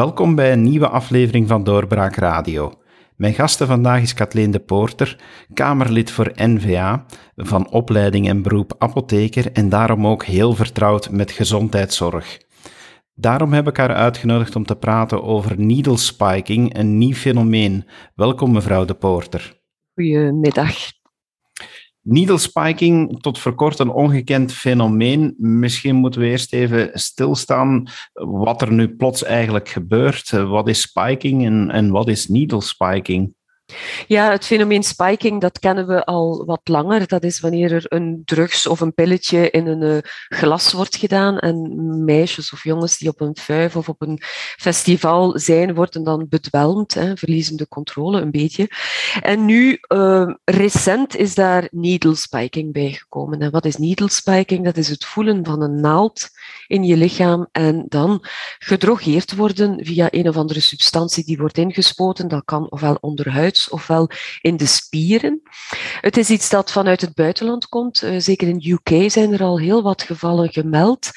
Welkom bij een nieuwe aflevering van Doorbraak Radio. Mijn gasten vandaag is Kathleen de Poorter, Kamerlid voor NVA, van opleiding en beroep apotheker en daarom ook heel vertrouwd met gezondheidszorg. Daarom heb ik haar uitgenodigd om te praten over needle spiking, een nieuw fenomeen. Welkom mevrouw de Poorter. Goedemiddag. Needle spiking, tot voor kort een ongekend fenomeen. Misschien moeten we eerst even stilstaan wat er nu plots eigenlijk gebeurt. Wat is spiking en, en wat is needle spiking? Ja, het fenomeen spiking, dat kennen we al wat langer. Dat is wanneer er een drugs of een pilletje in een uh, glas wordt gedaan en meisjes of jongens die op een vuif of op een festival zijn, worden dan bedwelmd, hè, verliezen de controle een beetje. En nu, uh, recent is daar needle spiking bijgekomen. En wat is needle spiking? Dat is het voelen van een naald in je lichaam en dan gedrogeerd worden via een of andere substantie die wordt ingespoten. Dat kan ofwel ofwel in de spieren. Het is iets dat vanuit het buitenland komt. Uh, zeker in UK zijn er al heel wat gevallen gemeld.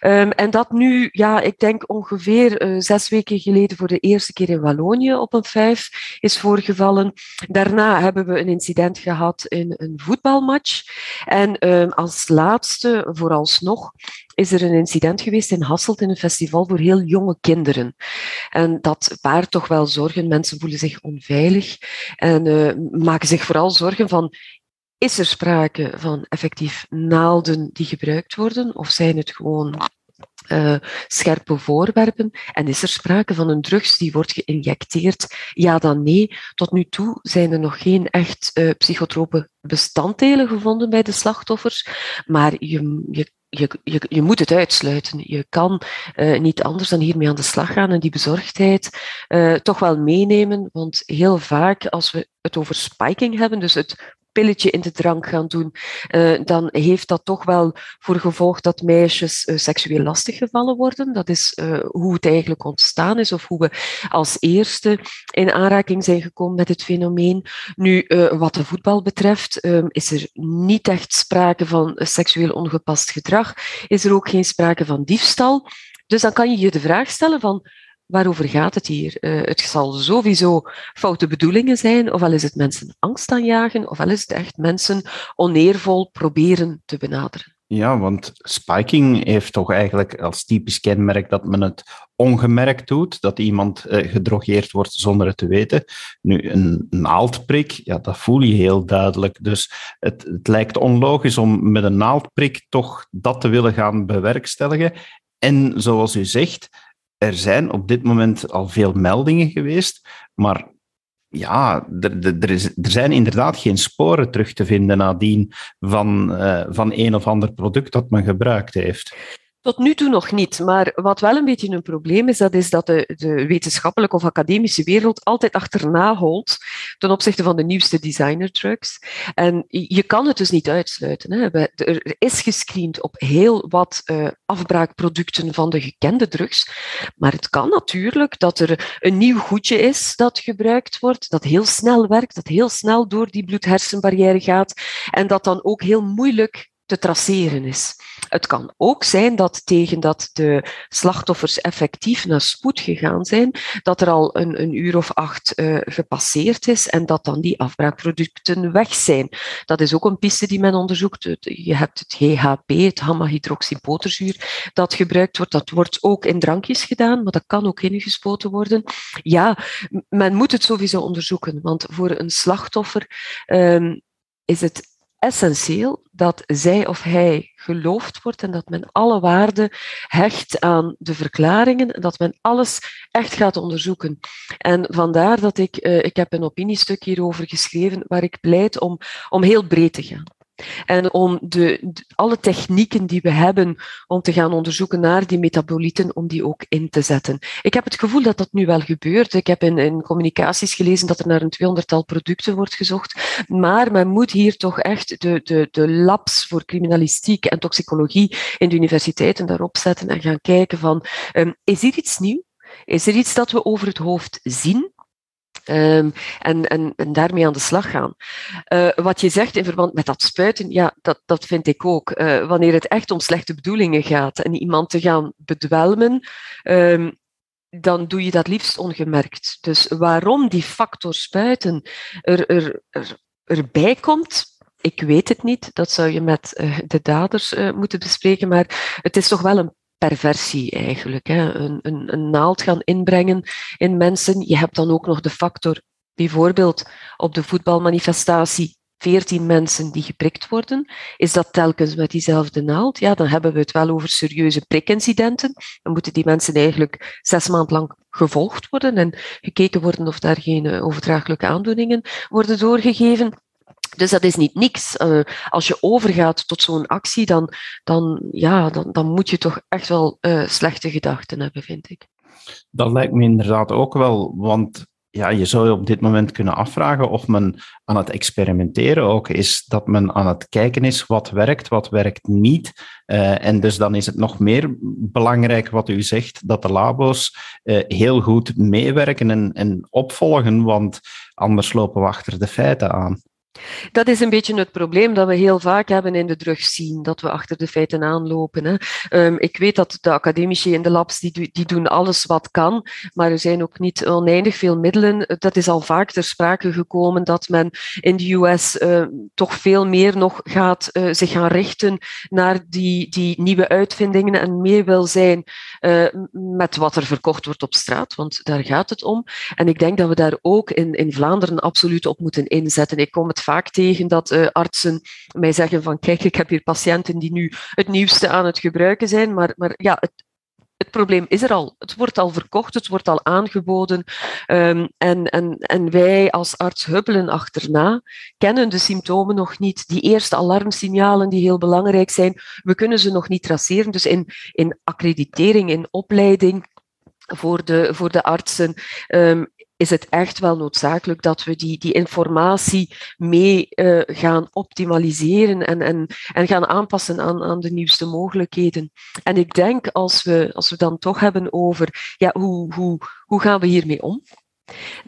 Um, en dat nu, ja, ik denk ongeveer uh, zes weken geleden voor de eerste keer in Wallonië op een vijf is voorgevallen. Daarna hebben we een incident gehad in een voetbalmatch. En um, als laatste, vooralsnog, is er een incident geweest in Hasselt in een festival voor heel jonge kinderen. En dat baart toch wel zorgen. Mensen voelen zich onveilig en uh, maken zich vooral zorgen van is er sprake van effectief naalden die gebruikt worden of zijn het gewoon uh, scherpe voorwerpen? En is er sprake van een drugs die wordt geïnjecteerd? Ja dan nee. Tot nu toe zijn er nog geen echt uh, psychotrope bestanddelen gevonden bij de slachtoffers. Maar je, je je, je, je moet het uitsluiten. Je kan uh, niet anders dan hiermee aan de slag gaan en die bezorgdheid uh, toch wel meenemen. Want heel vaak, als we het over spiking hebben, dus het pilletje in de drank gaan doen, uh, dan heeft dat toch wel voor gevolg dat meisjes uh, seksueel lastiggevallen worden. Dat is uh, hoe het eigenlijk ontstaan is of hoe we als eerste in aanraking zijn gekomen met het fenomeen. Nu, wat de voetbal betreft, is er niet echt sprake van seksueel ongepast gedrag. Is er ook geen sprake van diefstal. Dus dan kan je je de vraag stellen van waarover gaat het hier? Uh, het zal sowieso foute bedoelingen zijn, ofwel is het mensen angst aanjagen, ofwel is het echt mensen oneervol proberen te benaderen. Ja, want spiking heeft toch eigenlijk als typisch kenmerk dat men het ongemerkt doet, dat iemand uh, gedrogeerd wordt zonder het te weten. Nu, een naaldprik, ja, dat voel je heel duidelijk. Dus het, het lijkt onlogisch om met een naaldprik toch dat te willen gaan bewerkstelligen. En zoals u zegt, er zijn op dit moment al veel meldingen geweest, maar ja, er, er, is, er zijn inderdaad geen sporen terug te vinden nadien van, uh, van een of ander product dat men gebruikt heeft. Tot nu toe nog niet. Maar wat wel een beetje een probleem is, dat is dat de, de wetenschappelijke of academische wereld altijd achterna holt ten opzichte van de nieuwste designer drugs. En je kan het dus niet uitsluiten. Hè. Er is gescreend op heel wat uh, afbraakproducten van de gekende drugs. Maar het kan natuurlijk dat er een nieuw goedje is dat gebruikt wordt, dat heel snel werkt, dat heel snel door die bloed-hersenbarrière gaat en dat dan ook heel moeilijk te traceren is. Het kan ook zijn dat tegen dat de slachtoffers effectief naar spoed gegaan zijn, dat er al een, een uur of acht uh, gepasseerd is en dat dan die afbraakproducten weg zijn. Dat is ook een piste die men onderzoekt. Je hebt het GHP, het gamma-hydroxyboterzuur, dat gebruikt wordt. Dat wordt ook in drankjes gedaan, maar dat kan ook ingespoten worden. Ja, men moet het sowieso onderzoeken, want voor een slachtoffer um, is het essentieel dat zij of hij geloofd wordt en dat men alle waarde hecht aan de verklaringen, dat men alles echt gaat onderzoeken. En vandaar dat ik, uh, ik heb een opiniestuk hierover geschreven waar ik pleit om, om heel breed te gaan. En om de, alle technieken die we hebben om te gaan onderzoeken naar die metabolieten, om die ook in te zetten. Ik heb het gevoel dat dat nu wel gebeurt. Ik heb in, in communicaties gelezen dat er naar een tweehonderdtal producten wordt gezocht. Maar men moet hier toch echt de, de, de labs voor criminalistiek en toxicologie in de universiteiten daarop zetten en gaan kijken van, um, is hier iets nieuw? Is er iets dat we over het hoofd zien? Um, en, en, en, daarmee aan de slag gaan. Uh, wat je zegt in verband met dat spuiten, ja, dat, dat vind ik ook. Uh, wanneer het echt om slechte bedoelingen gaat en iemand te gaan bedwelmen, um, dan doe je dat liefst ongemerkt. Dus waarom die factor spuiten er, er, er, erbij komt, ik weet het niet. Dat zou je met uh, de daders moeten bespreken. Maar het is toch wel een perversie eigenlijk. Hè? Een, een, een naald gaan inbrengen in mensen. Je hebt dan ook nog de factor, bijvoorbeeld op de voetbalmanifestatie, 14 mensen die geprikt worden, is dat telkens met diezelfde naald? Ja, dan hebben we het wel over serieuze prikincidenten. Dan moeten die mensen eigenlijk zes maanden lang gevolgd worden en gekeken worden of daar geen eh, overdraaglijke aandoeningen worden doorgegeven. Dus dat is niet niks. Uh, als je overgaat tot zo'n actie, dan, dan, ja, dan, dan moet je toch echt wel uh, slechte gedachten hebben, vind ik. Dat lijkt me inderdaad ook wel, want ja, je zou je op dit moment kunnen afvragen of men aan het experimenteren ook is, dat men aan het kijken is wat werkt, wat werkt niet. Uh, en dus dan is het nog meer belangrijk wat u zegt, dat de labo's heel goed meewerken en, en opvolgen, want anders lopen we achter de feiten aan. Dat is een beetje het probleem dat we heel vaak hebben in de drugs zien, dat we achter de feiten aanlopen. Hè. Um, ik weet dat de academici in de labs, die, die doen alles wat kan, maar er zijn ook niet oneindig veel middelen. Dat is al vaak ter sprake gekomen dat men in de US uh, toch veel meer nog gaat uh, zich gaan richten naar die, die nieuwe uitvindingen en meer wil zijn uh, met wat er verkocht wordt op straat, want daar gaat het om. En ik denk dat we daar ook in, in Vlaanderen absoluut op moeten inzetten. Ik kom het vaak tegen dat uh, artsen mij zeggen van kijk, ik heb hier patiënten die nu het nieuwste aan het gebruiken zijn, maar, maar ja, het, het probleem is er al. Het wordt al verkocht, het wordt al aangeboden. Um, en, en, en wij als arts hubbelen achterna, kennen de symptomen nog niet. Die eerste alarmsignalen die heel belangrijk zijn, we kunnen ze nog niet traceren. Dus in, in accreditering, in opleiding voor de, voor de artsen um, is het echt wel noodzakelijk dat we die, die informatie mee uh, gaan optimaliseren en, en, en gaan aanpassen aan, aan de nieuwste mogelijkheden. En ik denk als we, als we dan toch hebben over ja, hoe, hoe, hoe gaan we hiermee om,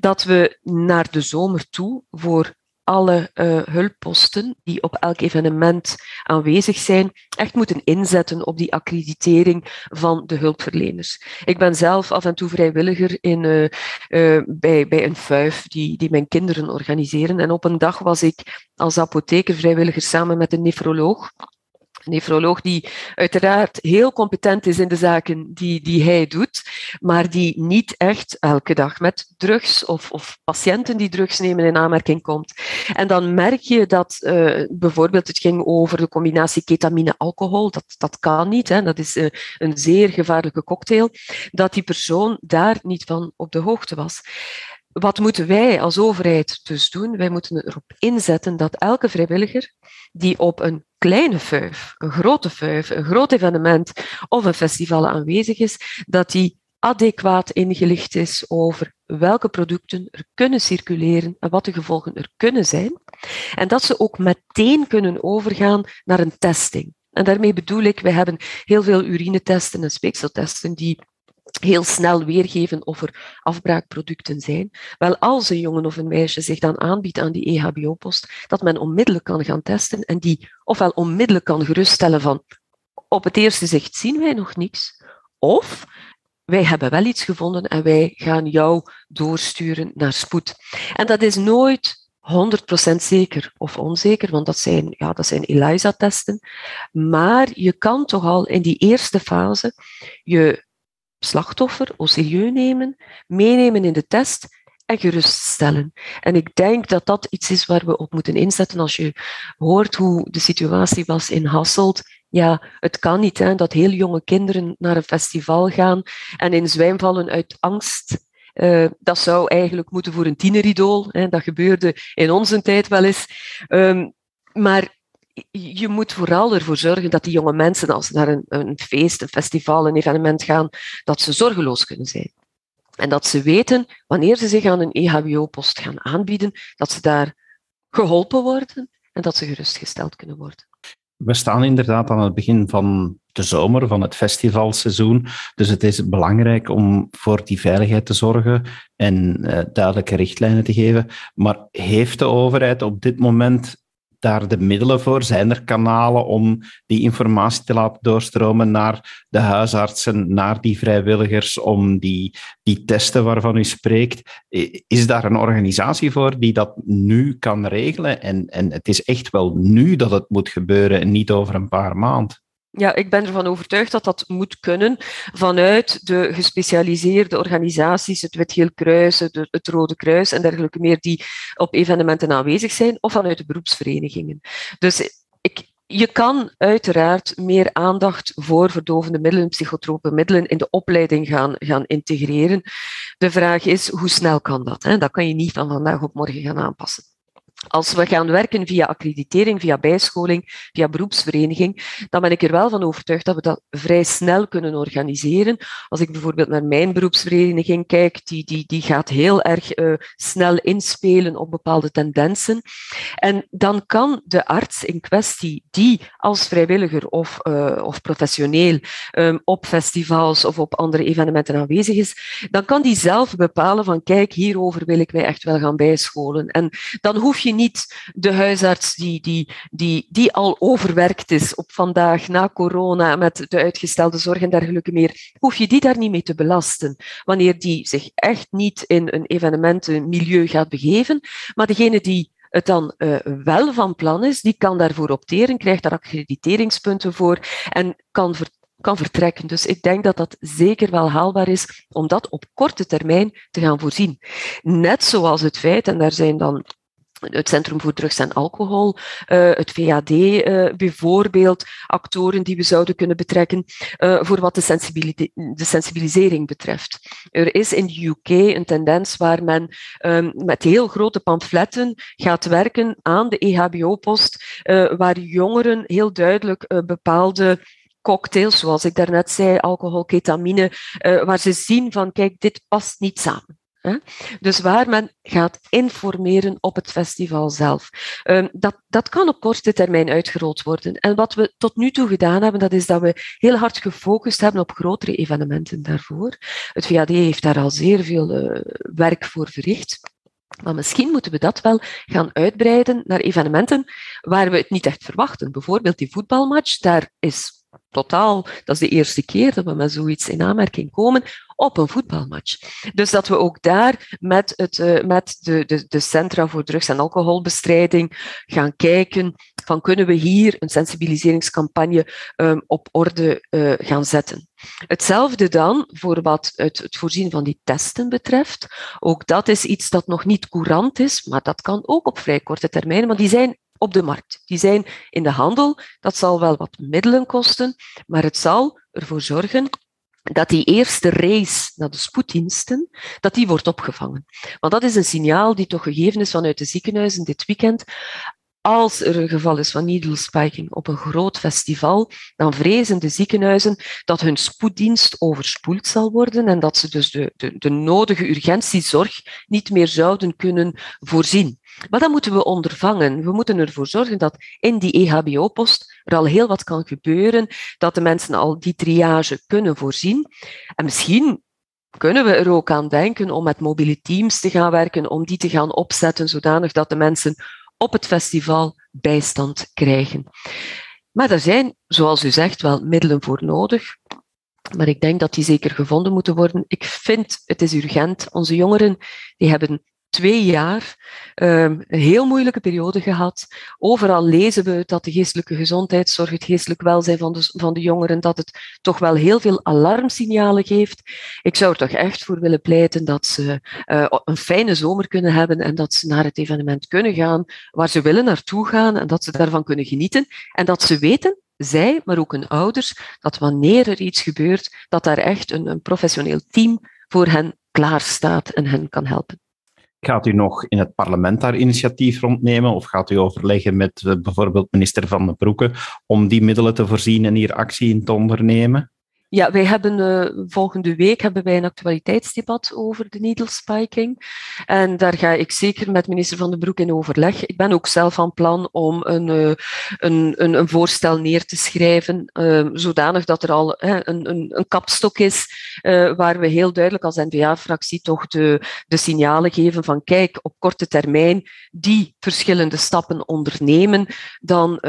dat we naar de zomer toe voor alle uh, hulpposten die op elk evenement aanwezig zijn, echt moeten inzetten op die accreditering van de hulpverleners. Ik ben zelf af en toe vrijwilliger in, uh, uh, bij, bij een vuif die, die mijn kinderen organiseren. En op een dag was ik als apotheker vrijwilliger samen met een nefroloog nefroloog die uiteraard heel competent is in de zaken die, die hij doet, maar die niet echt elke dag met drugs of, of patiënten die drugs nemen in aanmerking komt. En dan merk je dat uh, bijvoorbeeld het ging over de combinatie ketamine-alcohol, dat, dat kan niet, hè, dat is uh, een zeer gevaarlijke cocktail, dat die persoon daar niet van op de hoogte was. Wat moeten wij als overheid dus doen? Wij moeten erop inzetten dat elke vrijwilliger die op een kleine vuif, een grote vuif, een groot evenement of een festival aanwezig is, dat die adequaat ingelicht is over welke producten er kunnen circuleren en wat de gevolgen er kunnen zijn. En dat ze ook meteen kunnen overgaan naar een testing. En daarmee bedoel ik, we hebben heel veel urinetesten en speekseltesten die heel snel weergeven of er afbraakproducten zijn. Wel, als een jongen of een meisje zich dan aanbiedt aan die EHBO-post, dat men onmiddellijk kan gaan testen en die ofwel onmiddellijk kan geruststellen van op het eerste zicht zien wij nog niks, of wij hebben wel iets gevonden en wij gaan jou doorsturen naar spoed. En dat is nooit 100% zeker of onzeker, want dat zijn, ja, dat zijn ELISA-testen. Maar je kan toch al in die eerste fase je slachtoffer au serieus nemen, meenemen in de test en geruststellen. En ik denk dat dat iets is waar we op moeten inzetten als je hoort hoe de situatie was in Hasselt. Ja, het kan niet hè, dat heel jonge kinderen naar een festival gaan en in zwijm vallen uit angst. Uh, dat zou eigenlijk moeten voor een tieneridool. Hè, dat gebeurde in onze tijd wel eens. Um, maar je moet vooral ervoor zorgen dat die jonge mensen, als ze naar een, een feest, een festival, een evenement gaan, dat ze zorgeloos kunnen zijn. En dat ze weten, wanneer ze zich aan een EHBO-post gaan aanbieden, dat ze daar geholpen worden en dat ze gerustgesteld kunnen worden. We staan inderdaad aan het begin van de zomer, van het festivalseizoen. Dus het is belangrijk om voor die veiligheid te zorgen en uh, duidelijke richtlijnen te geven. Maar heeft de overheid op dit moment daar de middelen voor? Zijn er kanalen om die informatie te laten doorstromen naar de huisartsen, naar die vrijwilligers, om die, die testen waarvan u spreekt? Is daar een organisatie voor die dat nu kan regelen? En, en het is echt wel nu dat het moet gebeuren en niet over een paar maanden. Ja, ik ben ervan overtuigd dat dat moet kunnen vanuit de gespecialiseerde organisaties, het Wit-Geel Kruis, het, het, Rode Kruis en dergelijke meer, die op evenementen aanwezig zijn, of vanuit de beroepsverenigingen. Dus ik, je kan uiteraard meer aandacht voor verdovende middelen, psychotrope middelen in de opleiding gaan, gaan integreren. De vraag is, hoe snel kan dat? Hè? Dat kan je niet van vandaag op morgen gaan aanpassen. Als we gaan werken via accreditering, via bijscholing, via beroepsvereniging, dan ben ik er wel van overtuigd dat we dat vrij snel kunnen organiseren. Als ik bijvoorbeeld naar mijn beroepsvereniging kijk, die, die, die gaat heel erg uh, snel inspelen op bepaalde tendensen. En dan kan de arts in kwestie, die als vrijwilliger of, uh, of professioneel um, op festivals of op andere evenementen aanwezig is, dan kan die zelf bepalen van kijk, hierover wil ik mij echt wel gaan bijscholen. En dan hoef je niet de huisarts die, die, die, die al overwerkt is op vandaag na corona met de uitgestelde zorg en dergelijke meer, hoef je die daar niet mee te belasten. Wanneer die zich echt niet in een evenementenmilieu gaat begeven, maar degene die het dan uh, wel van plan is, die kan daarvoor opteren, krijgt daar accrediteringspunten voor en kan kan vertrekken. Dus ik denk dat dat zeker wel haalbaar is om dat op korte termijn te gaan voorzien. Net zoals het feit, en daar zijn dan het Centrum voor Drugs en Alcohol, uh, het VAD eh, bijvoorbeeld, actoren die we zouden kunnen betrekken uh, voor wat de, de, sensibilisering betreft. Er is in de UK een tendens waar men um, met heel grote pamfletten gaat werken aan de EHBO-post, waar jongeren heel duidelijk bepaalde cocktails, zoals ik daarnet zei, alcohol, ketamine, waar ze zien van, kijk, dit past niet samen. Dus waar men gaat informeren op het festival zelf. Ehm, dat, dat kan op korte termijn uitgerold worden. En wat we tot nu toe gedaan hebben, dat is dat we heel hard gefocust hebben op grotere evenementen daarvoor. Het VAD heeft daar al zeer veel uh, werk voor verricht. Maar misschien moeten we dat wel gaan uitbreiden naar evenementen waar we het niet echt verwachten. Bijvoorbeeld die voetbalmatch, daar is totaal, dat is de eerste keer dat we met zoiets in aanmerking komen op een voetbalmatch. Dus dat we ook daar met, het, uh, met de, de, de Centra voor Drugs- en Alcoholbestrijding gaan kijken van kunnen we hier een sensibiliseringscampagne um, op orde uh, gaan zetten. Hetzelfde dan voor wat het, het, voorzien van die testen betreft. Ook dat is iets dat nog niet courant is, maar dat kan ook op vrij korte termijn, want die zijn op de markt. Die zijn in de handel. Dat zal wel wat middelen kosten, maar het zal ervoor zorgen dat die eerste race naar de spoeddiensten, dat die wordt opgevangen. Want dat is een signaal die toch gegeven is vanuit de ziekenhuizen dit weekend. Als er een geval is van needle spiking op een groot festival, dan vrezen de ziekenhuizen dat hun spoeddienst overspoeld zal worden en dat ze dus de, de, de nodige urgentiezorg niet meer zouden kunnen voorzien. Maar dat moeten we ondervangen. We moeten ervoor zorgen dat in die EHBO-post er al heel wat kan gebeuren, dat de mensen al die triage kunnen voorzien. En misschien kunnen we er ook aan denken om met mobiele teams te gaan werken, om die te gaan opzetten, zodanig dat de mensen op het festival bijstand krijgen. Maar er zijn, zoals u zegt, wel middelen voor nodig. Maar ik denk dat die zeker gevonden moeten worden. Ik vind het is urgent. Onze jongeren die hebben twee jaar um, een heel moeilijke periode gehad. Overal lezen we dat de geestelijke gezondheidszorg, het geestelijk welzijn van de, van de jongeren, dat het toch wel heel veel alarmsignalen geeft. Ik zou er toch echt voor willen pleiten dat ze uh, een fijne zomer kunnen hebben en dat ze naar het evenement kunnen gaan waar ze willen naartoe gaan en dat ze daarvan kunnen genieten en dat ze weten zij, maar ook hun ouders, dat wanneer er iets gebeurt, dat daar echt een, een professioneel team voor hen klaar staat en hen kan helpen. Gaat u nog in het parlement daar initiatief rondnemen of gaat u overleggen met uh, bijvoorbeeld minister Van den Broeke om die middelen te voorzien en hier actie in te ondernemen? Ja, wij hebben uh, volgende week hebben wij een actualiteitsdebat over de needle spiking. En daar ga ik zeker met minister Van den Broek in overleg. Ik ben ook zelf van plan om een, uh, een, een, een, voorstel neer te schrijven, uh, zodanig dat er al een, een, een kapstok is, waar we heel duidelijk als N-VA-fractie toch de, de signalen geven van kijk, op korte termijn die verschillende stappen ondernemen, dan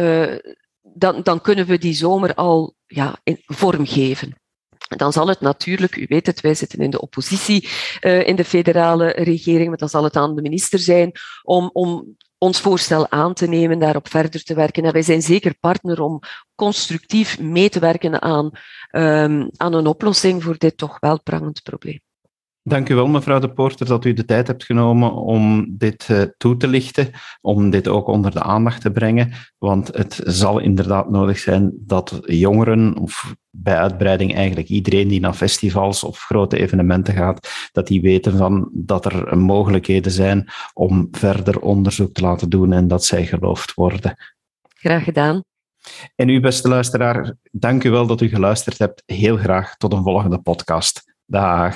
dan, dan kunnen we die zomer al ja, vormgeven. Dan zal het natuurlijk, u weet het, wij zitten in de oppositie uh, in de federale regering, maar dan zal het aan de minister zijn om, om ons voorstel aan te nemen, daarop verder te werken. En wij zijn zeker partner om constructief mee te werken aan, um, aan een oplossing voor dit toch wel prangend probleem. Dank u wel, mevrouw de Poorter, dat u de tijd hebt genomen om dit uh, toe te lichten, om dit ook onder de aandacht te brengen. Want het zal inderdaad nodig zijn dat jongeren, of bij uitbreiding eigenlijk iedereen die naar festivals of grote evenementen gaat, dat die weten van dat er mogelijkheden zijn om verder onderzoek te laten doen en dat zij geloofd worden. Graag gedaan. En u, beste luisteraar, dank u wel dat u geluisterd hebt. Heel graag tot een volgende podcast. Dag.